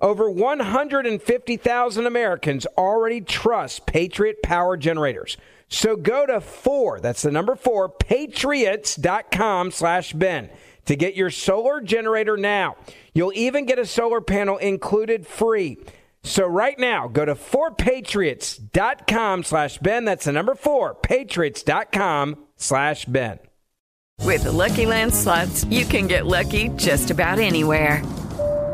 Over 150,000 Americans already trust Patriot Power Generators. So go to four, that's the number four, patriots.com slash Ben to get your solar generator now. You'll even get a solar panel included free. So right now, go to 4patriots.com slash Ben. That's the number four, patriots.com slash Ben. With the Lucky Land slots, you can get lucky just about anywhere.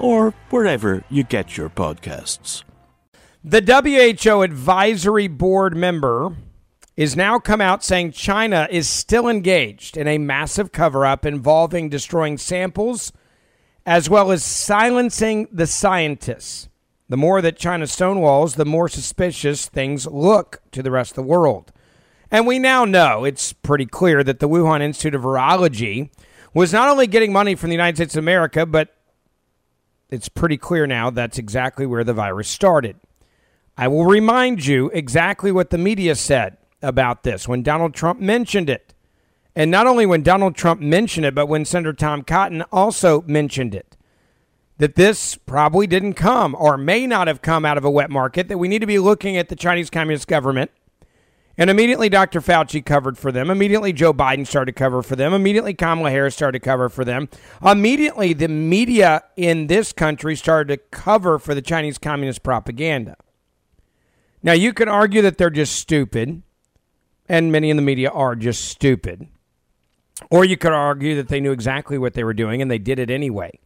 or wherever you get your podcasts. The WHO advisory board member is now come out saying China is still engaged in a massive cover up involving destroying samples as well as silencing the scientists. The more that China stonewalls, the more suspicious things look to the rest of the world. And we now know it's pretty clear that the Wuhan Institute of Virology was not only getting money from the United States of America, but it's pretty clear now that's exactly where the virus started. I will remind you exactly what the media said about this when Donald Trump mentioned it. And not only when Donald Trump mentioned it, but when Senator Tom Cotton also mentioned it. That this probably didn't come or may not have come out of a wet market, that we need to be looking at the Chinese Communist government. And immediately Dr. Fauci covered for them. Immediately Joe Biden started to cover for them. Immediately Kamala Harris started to cover for them. Immediately the media in this country started to cover for the Chinese Communist propaganda. Now you can argue that they're just stupid, and many in the media are just stupid. Or you could argue that they knew exactly what they were doing and they did it anyway,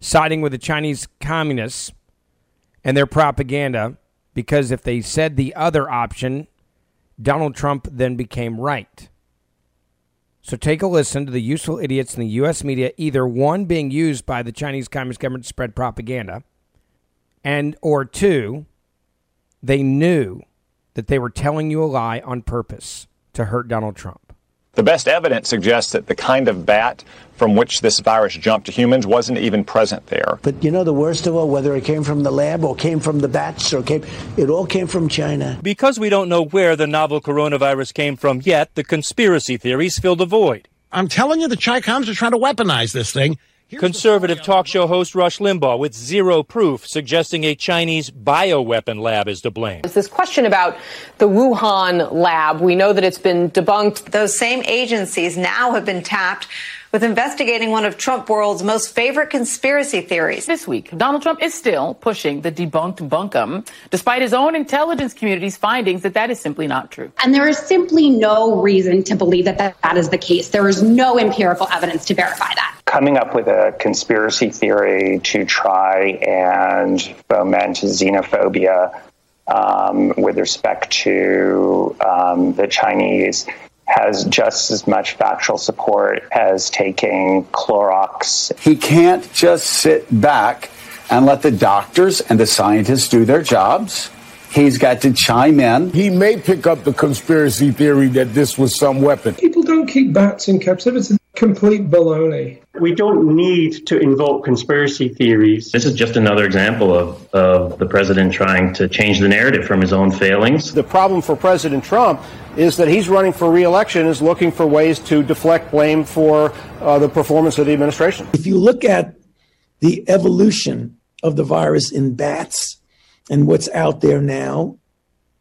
siding with the Chinese communists and their propaganda because if they said the other option, Donald Trump then became right. So take a listen to the useful idiots in the U.S. media, either one being used by the Chinese Communist government to spread propaganda, and or two, they knew that they were telling you a lie on purpose to hurt Donald Trump. The best evidence suggests that the kind of bat from which this virus jumped to humans wasn't even present there. But you know the worst of all, whether it came from the lab or came from the bats or came, it all came from China. Because we don't know where the novel coronavirus came from yet, the conspiracy theories fill the void. I'm telling you, the Chi-Coms are trying to weaponize this thing. Here's Conservative talk show host Rush Limbaugh with zero proof suggesting a Chinese bioweapon lab is to blame. It's this question about the Wuhan lab. We know that it's been debunked. Those same agencies now have been tapped with investigating one of Trump world's most favorite conspiracy theories. This week, Donald Trump is still pushing the debunked bunkum, despite his own intelligence community's findings that that is simply not true. And there is simply no reason to believe that that, that is the case. There is no empirical evidence to verify that. Coming up with a conspiracy theory to try and foment xenophobia um, with respect to um, the Chinese has just as much factual support as taking Clorox. He can't just sit back and let the doctors and the scientists do their jobs. He's got to chime in. He may pick up the conspiracy theory that this was some weapon. People don't keep bats in captivity. Complete baloney. We don't need to invoke conspiracy theories. This is just another example of, of the president trying to change the narrative from his own failings. The problem for President Trump is that he's running for reelection, is looking for ways to deflect blame for uh, the performance of the administration. If you look at the evolution of the virus in bats and what's out there now,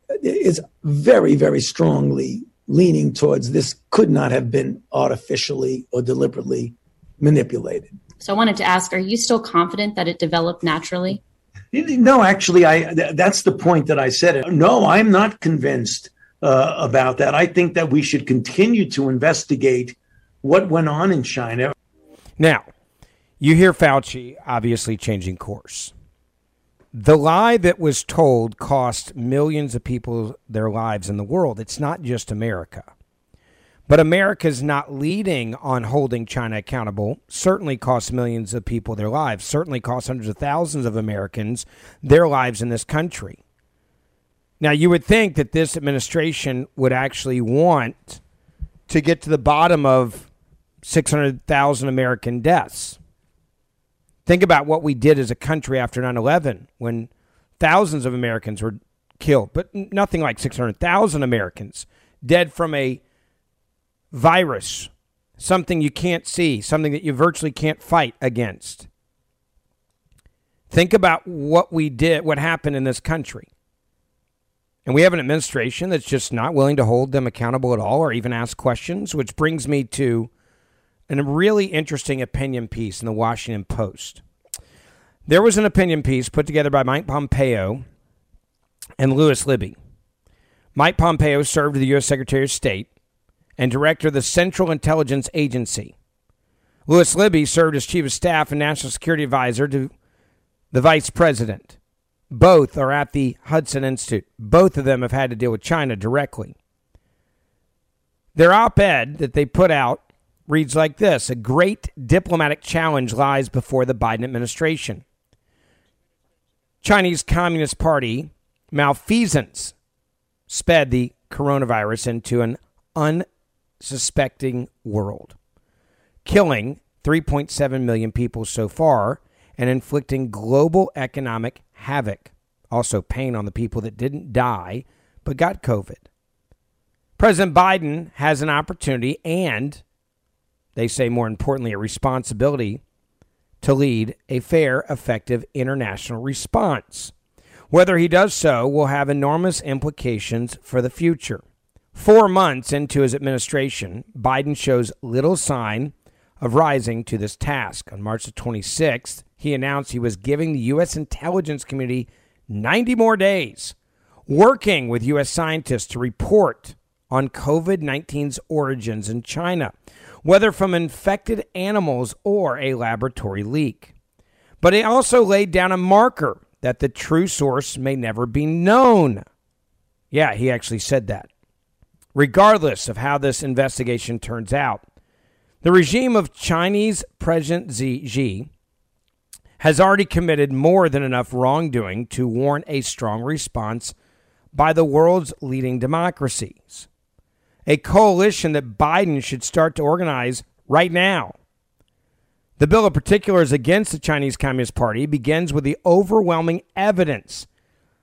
it's very, very strongly leaning towards this could not have been artificially or deliberately manipulated. So I wanted to ask, are you still confident that it developed naturally? No, actually, I th- that's the point that I said. No, I'm not convinced uh, about that. I think that we should continue to investigate what went on in China. Now, you hear Fauci obviously changing course. The lie that was told cost millions of people their lives in the world. It's not just America. But America's not leading on holding China accountable. Certainly costs millions of people their lives. Certainly costs hundreds of thousands of Americans their lives in this country. Now, you would think that this administration would actually want to get to the bottom of 600,000 American deaths. Think about what we did as a country after 9 11 when thousands of Americans were killed, but nothing like 600,000 Americans dead from a virus, something you can't see, something that you virtually can't fight against. Think about what we did, what happened in this country. And we have an administration that's just not willing to hold them accountable at all or even ask questions, which brings me to a really interesting opinion piece in the Washington Post. There was an opinion piece put together by Mike Pompeo and Lewis Libby. Mike Pompeo served as the U.S. Secretary of State and director of the Central Intelligence Agency. Lewis Libby served as Chief of Staff and National Security Advisor to the Vice President. Both are at the Hudson Institute. Both of them have had to deal with China directly. Their op ed that they put out reads like this A great diplomatic challenge lies before the Biden administration. Chinese Communist Party malfeasance sped the coronavirus into an unsuspecting world, killing 3.7 million people so far and inflicting global economic havoc, also pain on the people that didn't die but got COVID. President Biden has an opportunity and they say more importantly, a responsibility to lead a fair, effective international response. Whether he does so will have enormous implications for the future. Four months into his administration, Biden shows little sign of rising to this task. On March the 26th, he announced he was giving the U.S. intelligence community 90 more days, working with U.S. scientists to report on COVID 19's origins in China whether from infected animals or a laboratory leak. But it also laid down a marker that the true source may never be known. Yeah, he actually said that. Regardless of how this investigation turns out, the regime of Chinese President Xi has already committed more than enough wrongdoing to warrant a strong response by the world's leading democracies a coalition that Biden should start to organize right now. The bill of particulars against the Chinese Communist Party begins with the overwhelming evidence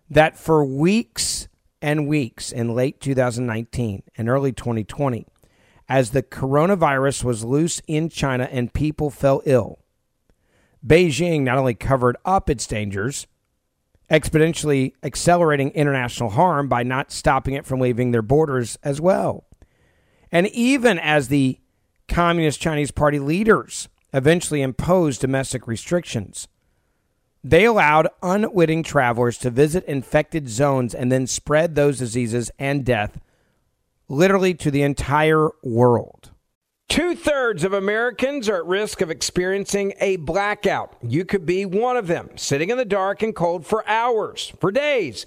that for weeks and weeks in late 2019 and early 2020, as the coronavirus was loose in China and people fell ill, Beijing not only covered up its dangers, exponentially accelerating international harm by not stopping it from leaving their borders as well. And even as the Communist Chinese Party leaders eventually imposed domestic restrictions, they allowed unwitting travelers to visit infected zones and then spread those diseases and death literally to the entire world. Two thirds of Americans are at risk of experiencing a blackout. You could be one of them, sitting in the dark and cold for hours, for days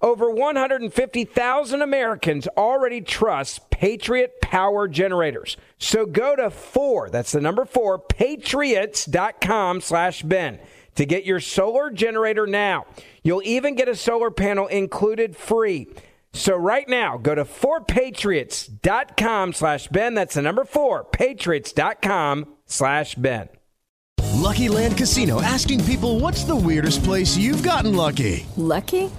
Over 150,000 Americans already trust Patriot Power Generators. So go to 4, that's the number 4, patriots.com slash Ben to get your solar generator now. You'll even get a solar panel included free. So right now, go to 4patriots.com slash Ben. That's the number 4, patriots.com slash Ben. Lucky Land Casino asking people what's the weirdest place you've gotten lucky? Lucky?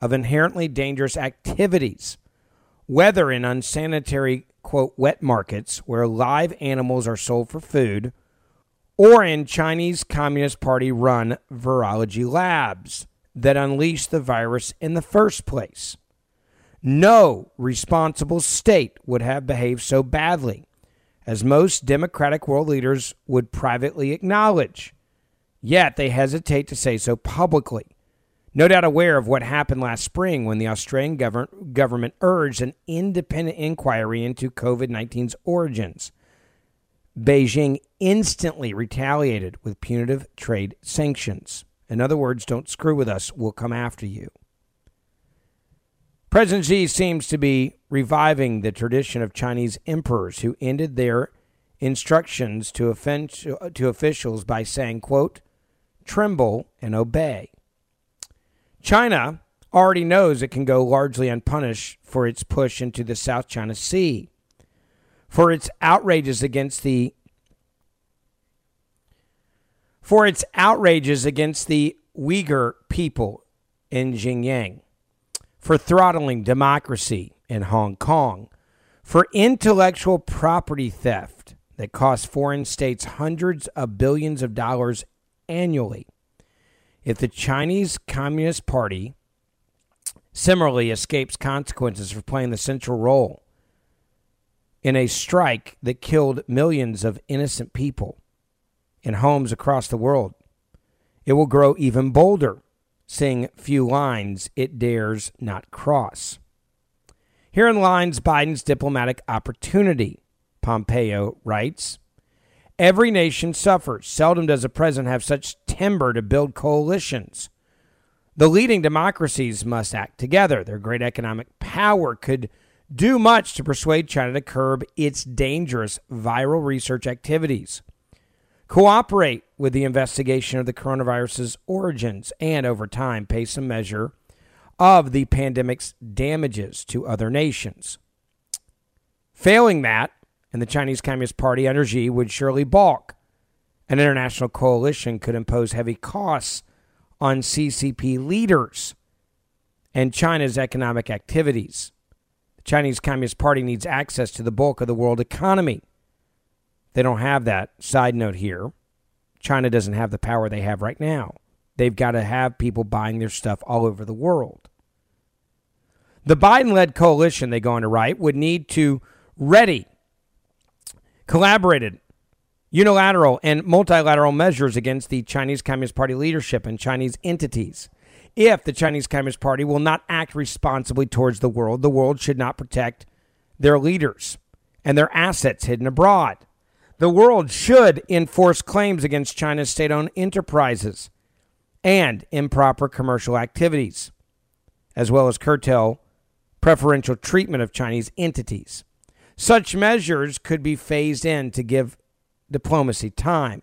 of inherently dangerous activities, whether in unsanitary, quote, wet markets where live animals are sold for food, or in Chinese Communist Party run virology labs that unleashed the virus in the first place. No responsible state would have behaved so badly, as most democratic world leaders would privately acknowledge. Yet they hesitate to say so publicly. No doubt aware of what happened last spring when the Australian government, government urged an independent inquiry into COVID 19's origins. Beijing instantly retaliated with punitive trade sanctions. In other words, don't screw with us, we'll come after you. President Xi seems to be reviving the tradition of Chinese emperors who ended their instructions to, offend, to officials by saying, quote, tremble and obey. China already knows it can go largely unpunished for its push into the South China Sea, for its outrages against the for its outrages against the Uyghur people in Xinjiang, for throttling democracy in Hong Kong, for intellectual property theft that costs foreign states hundreds of billions of dollars annually. If the Chinese Communist Party similarly escapes consequences for playing the central role in a strike that killed millions of innocent people in homes across the world, it will grow even bolder, seeing few lines it dares not cross. Herein lies Biden's diplomatic opportunity, Pompeo writes. Every nation suffers. Seldom does a president have such timber to build coalitions. The leading democracies must act together. Their great economic power could do much to persuade China to curb its dangerous viral research activities, cooperate with the investigation of the coronavirus's origins, and over time pay some measure of the pandemic's damages to other nations. Failing that, and the Chinese Communist Party under Xi would surely balk. An international coalition could impose heavy costs on CCP leaders and China's economic activities. The Chinese Communist Party needs access to the bulk of the world economy. They don't have that. Side note here China doesn't have the power they have right now. They've got to have people buying their stuff all over the world. The Biden led coalition, they go on to write, would need to ready collaborated unilateral and multilateral measures against the Chinese Communist Party leadership and Chinese entities. If the Chinese Communist Party will not act responsibly towards the world, the world should not protect their leaders and their assets hidden abroad. The world should enforce claims against China's state owned enterprises and improper commercial activities, as well as curtail preferential treatment of Chinese entities. Such measures could be phased in to give diplomacy time.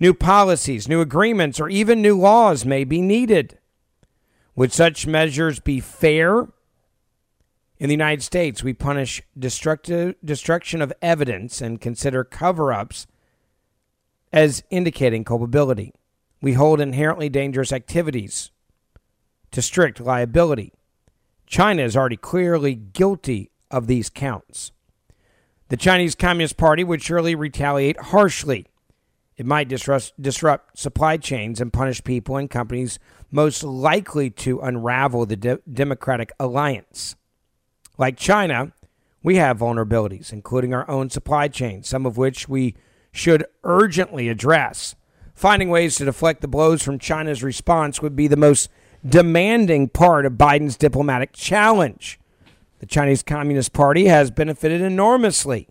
New policies, new agreements, or even new laws may be needed. Would such measures be fair in the United States, we punish destruction of evidence and consider cover ups as indicating culpability. We hold inherently dangerous activities to strict liability. China is already clearly guilty of these counts. The Chinese Communist Party would surely retaliate harshly. It might disrupt, disrupt supply chains and punish people and companies most likely to unravel the de- Democratic alliance. Like China, we have vulnerabilities, including our own supply chain, some of which we should urgently address. Finding ways to deflect the blows from China's response would be the most demanding part of Biden's diplomatic challenge. The Chinese Communist Party has benefited enormously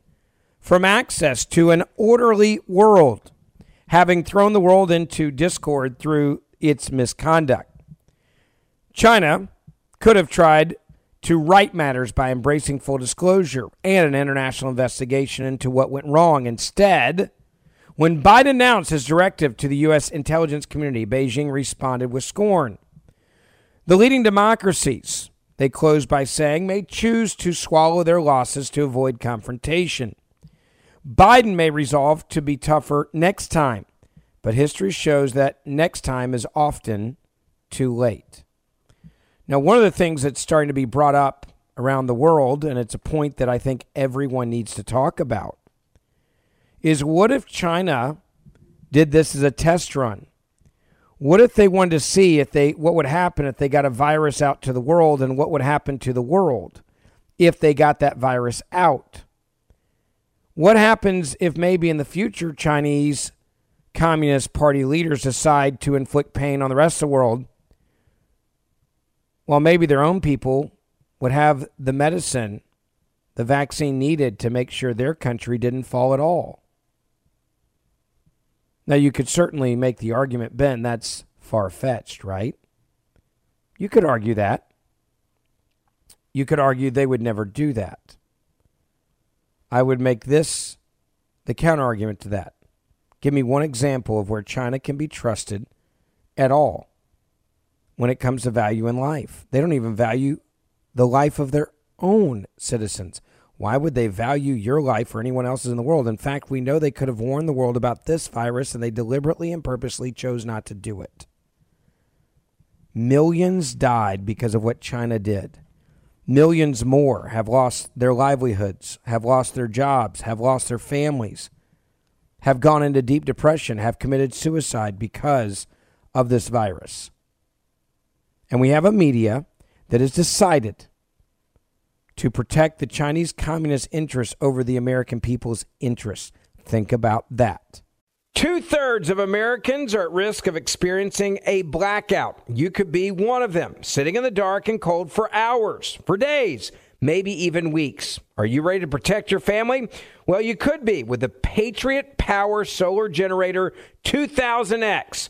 from access to an orderly world, having thrown the world into discord through its misconduct. China could have tried to right matters by embracing full disclosure and an international investigation into what went wrong. Instead, when Biden announced his directive to the U.S. intelligence community, Beijing responded with scorn. The leading democracies, they closed by saying, may choose to swallow their losses to avoid confrontation. Biden may resolve to be tougher next time, but history shows that next time is often too late. Now, one of the things that's starting to be brought up around the world, and it's a point that I think everyone needs to talk about, is what if China did this as a test run? What if they wanted to see if they what would happen if they got a virus out to the world and what would happen to the world if they got that virus out? What happens if maybe in the future Chinese Communist Party leaders decide to inflict pain on the rest of the world well, maybe their own people would have the medicine, the vaccine needed to make sure their country didn't fall at all. Now, you could certainly make the argument, Ben, that's far fetched, right? You could argue that. You could argue they would never do that. I would make this the counter argument to that. Give me one example of where China can be trusted at all when it comes to value in life. They don't even value the life of their own citizens. Why would they value your life or anyone else's in the world? In fact, we know they could have warned the world about this virus and they deliberately and purposely chose not to do it. Millions died because of what China did. Millions more have lost their livelihoods, have lost their jobs, have lost their families, have gone into deep depression, have committed suicide because of this virus. And we have a media that has decided to protect the Chinese communist interests over the American people's interests. Think about that. Two thirds of Americans are at risk of experiencing a blackout. You could be one of them, sitting in the dark and cold for hours, for days, maybe even weeks. Are you ready to protect your family? Well, you could be with the Patriot Power Solar Generator 2000X.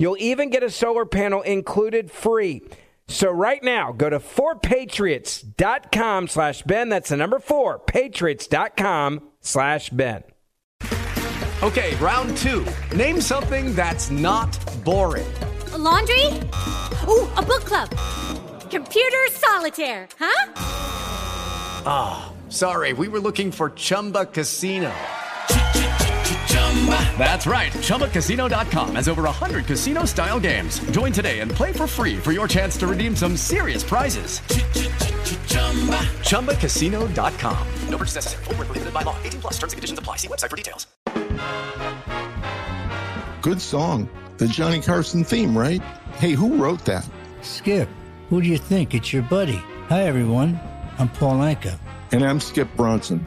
You'll even get a solar panel included free. So right now, go to 4patriots.com slash Ben. That's the number 4, patriots.com slash Ben. Okay, round two. Name something that's not boring. A laundry? Ooh, a book club. Computer solitaire, huh? Ah, oh, sorry, we were looking for Chumba Casino. That's right. ChumbaCasino.com has over 100 casino style games. Join today and play for free for your chance to redeem some serious prizes. ChumbaCasino.com. No purchase necessary. Full prohibited by law. 18 plus terms and conditions apply. See website for details. Good song. The Johnny Carson theme, right? Hey, who wrote that? Skip. Who do you think? It's your buddy. Hi, everyone. I'm Paul Anka. And I'm Skip Bronson.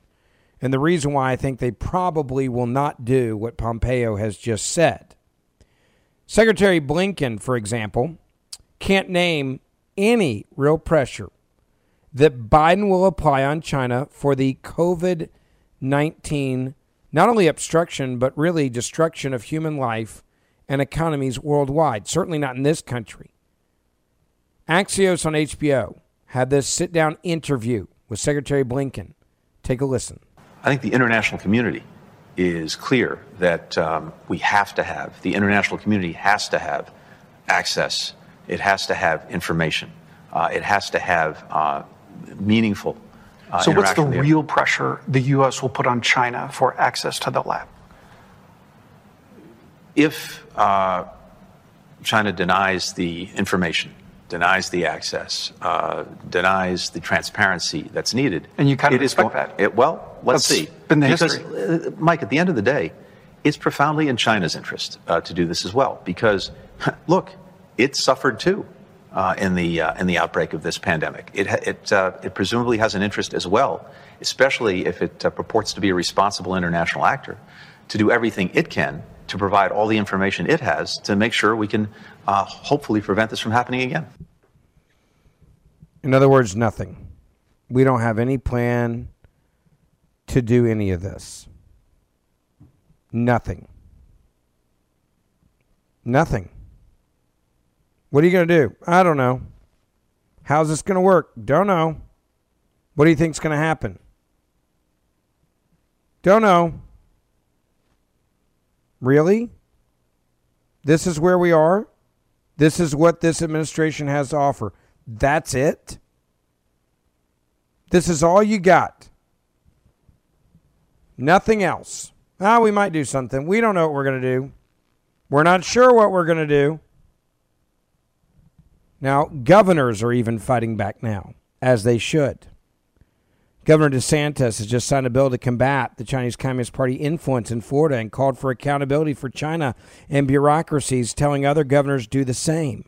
and the reason why I think they probably will not do what Pompeo has just said. Secretary Blinken, for example, can't name any real pressure that Biden will apply on China for the COVID 19, not only obstruction, but really destruction of human life and economies worldwide, certainly not in this country. Axios on HBO had this sit down interview with Secretary Blinken. Take a listen. I think the international community is clear that um, we have to have, the international community has to have access, it has to have information, uh, it has to have uh, meaningful. Uh, so, what's the real pressure the U.S. will put on China for access to the lab? If uh, China denies the information, denies the access, uh, denies the transparency that's needed, and you kind of it expect is, that. It, well, let's That's see. been the because, history. uh, Mike, at the end of the day, it's profoundly in China's interest uh, to do this as well, because look, it suffered too uh, in the uh, in the outbreak of this pandemic. It it uh, it presumably has an interest as well, especially if it uh, purports to be a responsible international actor, to do everything it can to provide all the information it has to make sure we can uh, hopefully prevent this from happening again. In other words, nothing. We don't have any plan to do any of this. Nothing. Nothing. What are you going to do? I don't know. How's this going to work? Don't know. What do you think's going to happen? Don't know. Really? This is where we are? This is what this administration has to offer. That's it? This is all you got. Nothing else. Ah, we might do something. We don't know what we're going to do. We're not sure what we're going to do. Now, governors are even fighting back now, as they should. Governor DeSantis has just signed a bill to combat the Chinese Communist Party influence in Florida and called for accountability for China and bureaucracies, telling other governors do the same.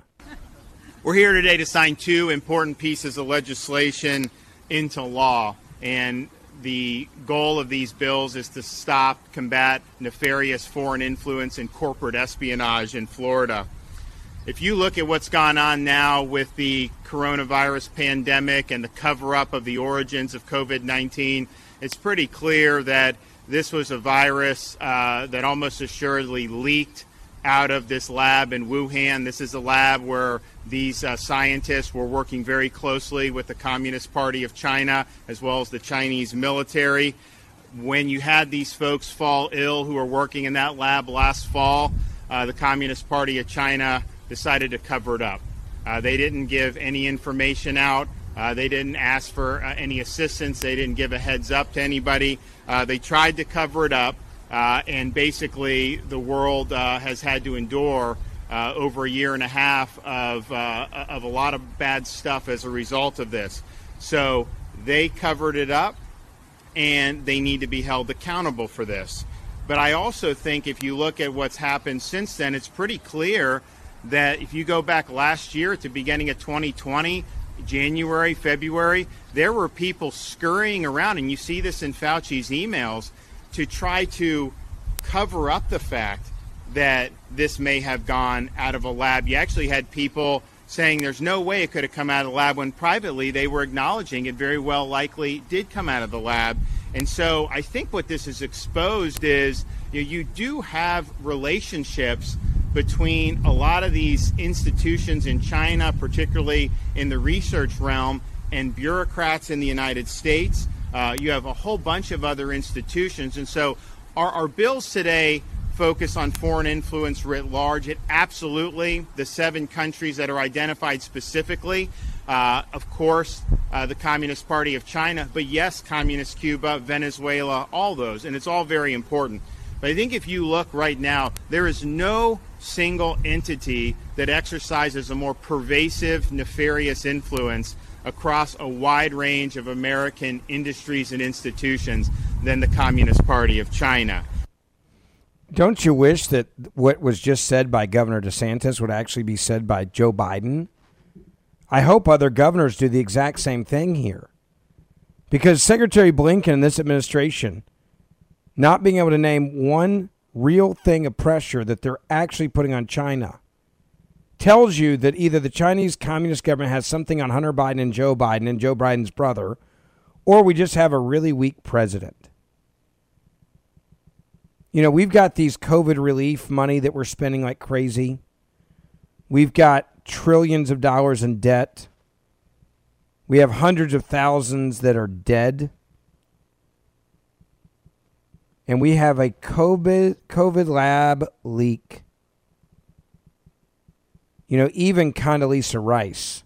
We're here today to sign two important pieces of legislation into law. And the goal of these bills is to stop, combat nefarious foreign influence and corporate espionage in Florida. If you look at what's gone on now with the coronavirus pandemic and the cover up of the origins of COVID 19, it's pretty clear that this was a virus uh, that almost assuredly leaked out of this lab in Wuhan. This is a lab where these uh, scientists were working very closely with the Communist Party of China as well as the Chinese military. When you had these folks fall ill who were working in that lab last fall, uh, the Communist Party of China decided to cover it up. Uh, they didn't give any information out. Uh, they didn't ask for uh, any assistance. They didn't give a heads up to anybody. Uh, they tried to cover it up. Uh, and basically, the world uh, has had to endure over a year and a half of, of a lot of bad stuff as a result of this. So they covered it up, and they need to be held accountable for this. But I also think if you look at what's happened since then, it's pretty clear that if you go back last year at the beginning of 2020, January, February, there were people scurrying around, and you see this in Fauci's emails to try to cover up the fact that this may have gone out of a lab. You actually had people saying there's no way it could have come out of the lab when privately they were acknowledging it very well likely did come out of the lab. And so I think what this has exposed is you, know, you do have relationships between a lot of these institutions in China, particularly in the research realm, and bureaucrats in the United States. Uh, you have a whole bunch of other institutions. And so our, our bills today focus on foreign influence writ large. It absolutely, the seven countries that are identified specifically, uh, of course, uh, the Communist Party of China, but yes, Communist Cuba, Venezuela, all those. And it's all very important. But I think if you look right now, there is no single entity that exercises a more pervasive, nefarious influence across a wide range of American industries and institutions than the Communist Party of China. Don't you wish that what was just said by Governor DeSantis would actually be said by Joe Biden? I hope other governors do the exact same thing here. Because Secretary Blinken and this administration not being able to name one real thing of pressure that they're actually putting on China tells you that either the Chinese Communist government has something on Hunter Biden and Joe Biden and Joe Biden's brother, or we just have a really weak president. You know, we've got these COVID relief money that we're spending like crazy. We've got trillions of dollars in debt. We have hundreds of thousands that are dead. And we have a COVID COVID lab leak you know, even Condoleezza Rice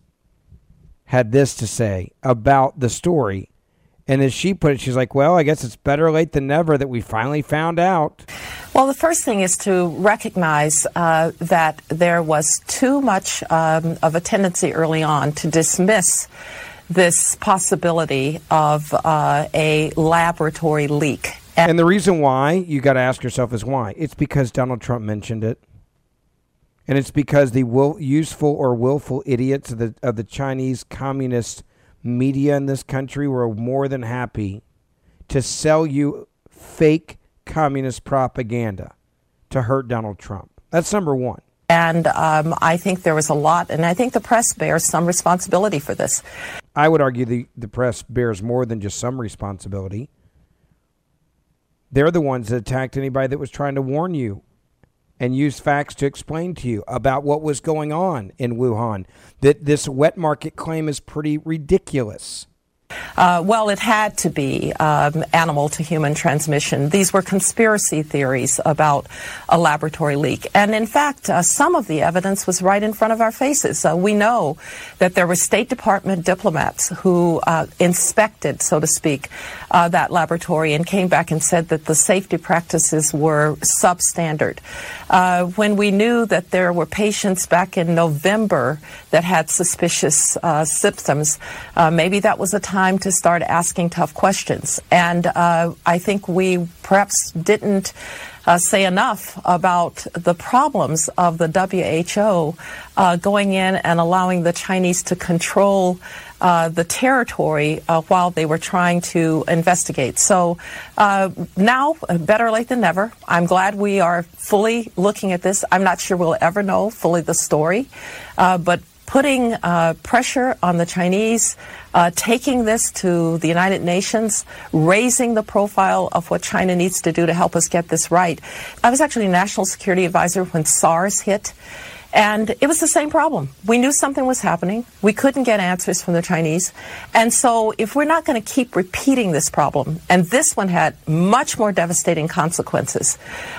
had this to say about the story. And as she put it, she's like, well, I guess it's better late than never that we finally found out. Well, the first thing is to recognize uh, that there was too much um, of a tendency early on to dismiss this possibility of uh, a laboratory leak. And, the reason why you got to ask yourself is why? It's because Donald Trump mentioned it and it's because the will, useful or willful idiots of the of the Chinese communist media in this country were more than happy to sell you fake communist propaganda to hurt Donald Trump. That's number one. And um, I think there was a lot, and I think the press bears some responsibility for this. I would argue the, the press bears more than just some responsibility. They're the ones that attacked anybody that was trying to warn you and use facts to explain to you about what was going on in Wuhan. That this wet market claim is pretty ridiculous. Uh, well, it had to be um, animal to human transmission. These were conspiracy theories about a laboratory leak. And in fact, uh, some of the evidence was right in front of our faces. Uh, we know that there were State Department diplomats who uh, inspected, so to speak, uh, that laboratory and came back and said that the safety practices were substandard. Uh, when we knew that there were patients back in November that had suspicious symptoms, maybe that was a time time to start asking tough questions. And uh, I think we perhaps didn't uh, say enough about the problems of the WHO uh, going in and allowing the Chinese to control uh, the territory uh, while they were trying to investigate. So uh, now, uh, better late than never. I'm glad we are fully looking at this. I'm not sure we'll ever know fully the story, uh, but putting uh, pressure on the Chinese, taking this to the United Nations, raising the profile of what China needs to do to help us get this right. I was actually National Security Advisor when SARS hit. And it was the same problem. We knew something was happening. We couldn't get answers from the Chinese. And so, if we're not going to keep repeating this problem, and this one had much more devastating consequences,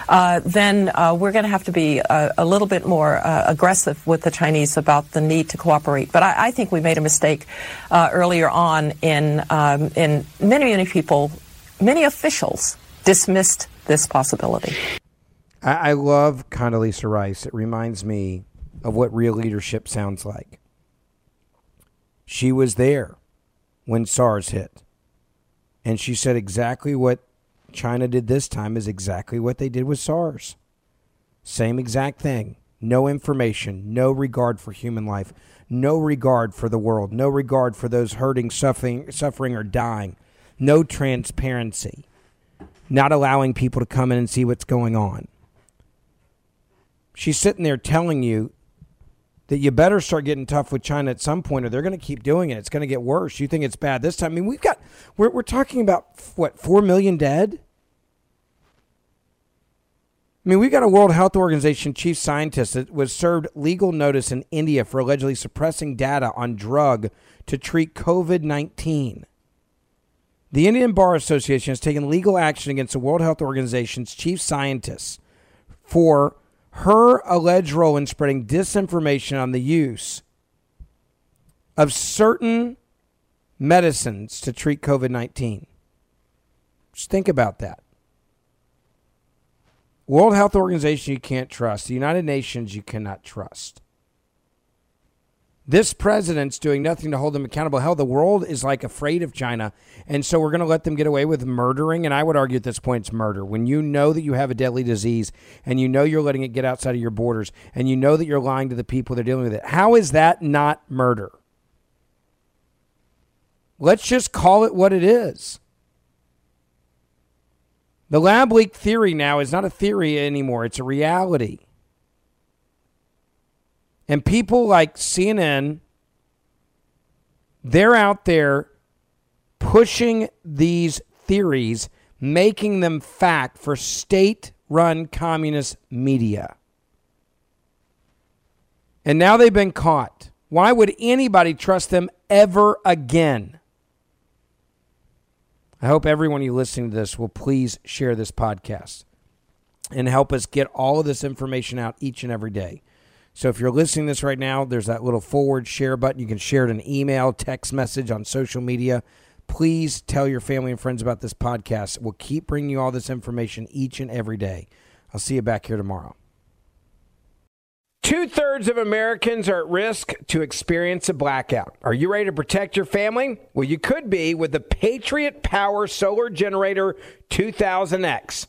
uh, then uh, we're going to have to be a, a little bit more uh, aggressive with the Chinese about the need to cooperate. But I, I think we made a mistake uh, earlier on in, um, in many, many people, many officials dismissed this possibility. I, I love Condoleezza Rice. It reminds me of what real leadership sounds like. She was there when SARS hit. And she said exactly what China did this time is exactly what they did with SARS. Same exact thing. No information, no regard for human life, no regard for the world, no regard for those hurting, suffering, suffering or dying, no transparency, not allowing people to come in and see what's going on she's sitting there telling you that you better start getting tough with China at some point, or they're going to keep doing it. It's going to get worse. You think it's bad this time? I mean, we've got we're we're talking about what four million dead. I mean, we've got a World Health Organization chief scientist that was served legal notice in India for allegedly suppressing data on drug to treat COVID 19. The Indian Bar Association has taken legal action against the World Health Organization's chief scientists for her alleged role in spreading disinformation on the use of certain medicines to treat COVID 19. Just think about that. World Health Organization you can't trust. The United Nations you cannot trust. This president's doing nothing to hold them accountable. Hell, the world is like afraid of China. And so we're going to let them get away with murdering. And I would argue at this point it's murder. When you know that you have a deadly disease and you know you're letting it get outside of your borders and you know that you're lying to the people that are dealing with it, how is that not murder? Let's just call it what it is. The lab leak theory now is not a theory anymore, it's a reality. And people like CNN, they're out there pushing these theories, making them fact for state run communist media. And now they've been caught. Why would anybody trust them ever again? I hope everyone you listening to this will please share this podcast and help us get all of this information out each and every day. So if you're listening to this right now, there's that little forward share button. You can share it in email, text message, on social media. Please tell your family and friends about this podcast. We'll keep bringing you all this information each and every day. I'll see you back here tomorrow. Two thirds of Americans are at risk to experience a blackout. Are you ready to protect your family? Well, you could be with the Patriot Power Solar Generator 2000X.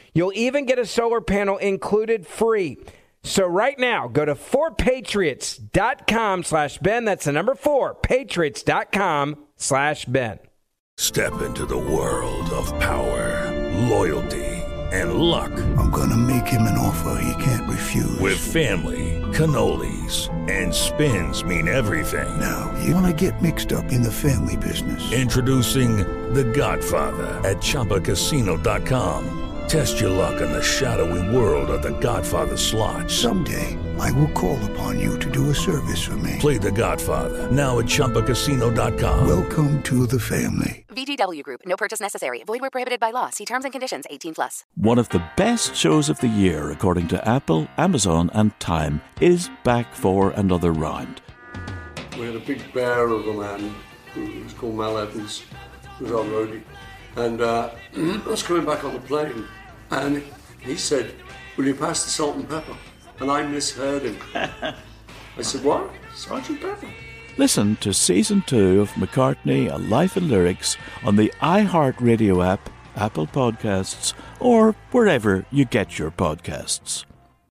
You'll even get a solar panel included free. So right now, go to 4patriots.com slash Ben. That's the number 4, patriots.com slash Ben. Step into the world of power, loyalty, and luck. I'm going to make him an offer he can't refuse. With family, cannolis, and spins mean everything. Now, you want to get mixed up in the family business. Introducing The Godfather at ChumbaCasino.com. Test your luck in the shadowy world of The Godfather slot. Someday, I will call upon you to do a service for me. Play The Godfather now at ChumbaCasino.com. Welcome to the family. VGW Group. No purchase necessary. Void where prohibited by law. See terms and conditions. 18 plus. One of the best shows of the year, according to Apple, Amazon, and Time, is back for another round. We had a big bear of a man who was called Mal Evans, who was our roadie. And uh, I was coming back on the plane, and he said, Will you pass the salt and pepper? And I misheard him. I said, What? Sergeant Pepper? Listen to season two of McCartney, A Life in Lyrics on the iHeartRadio app, Apple Podcasts, or wherever you get your podcasts.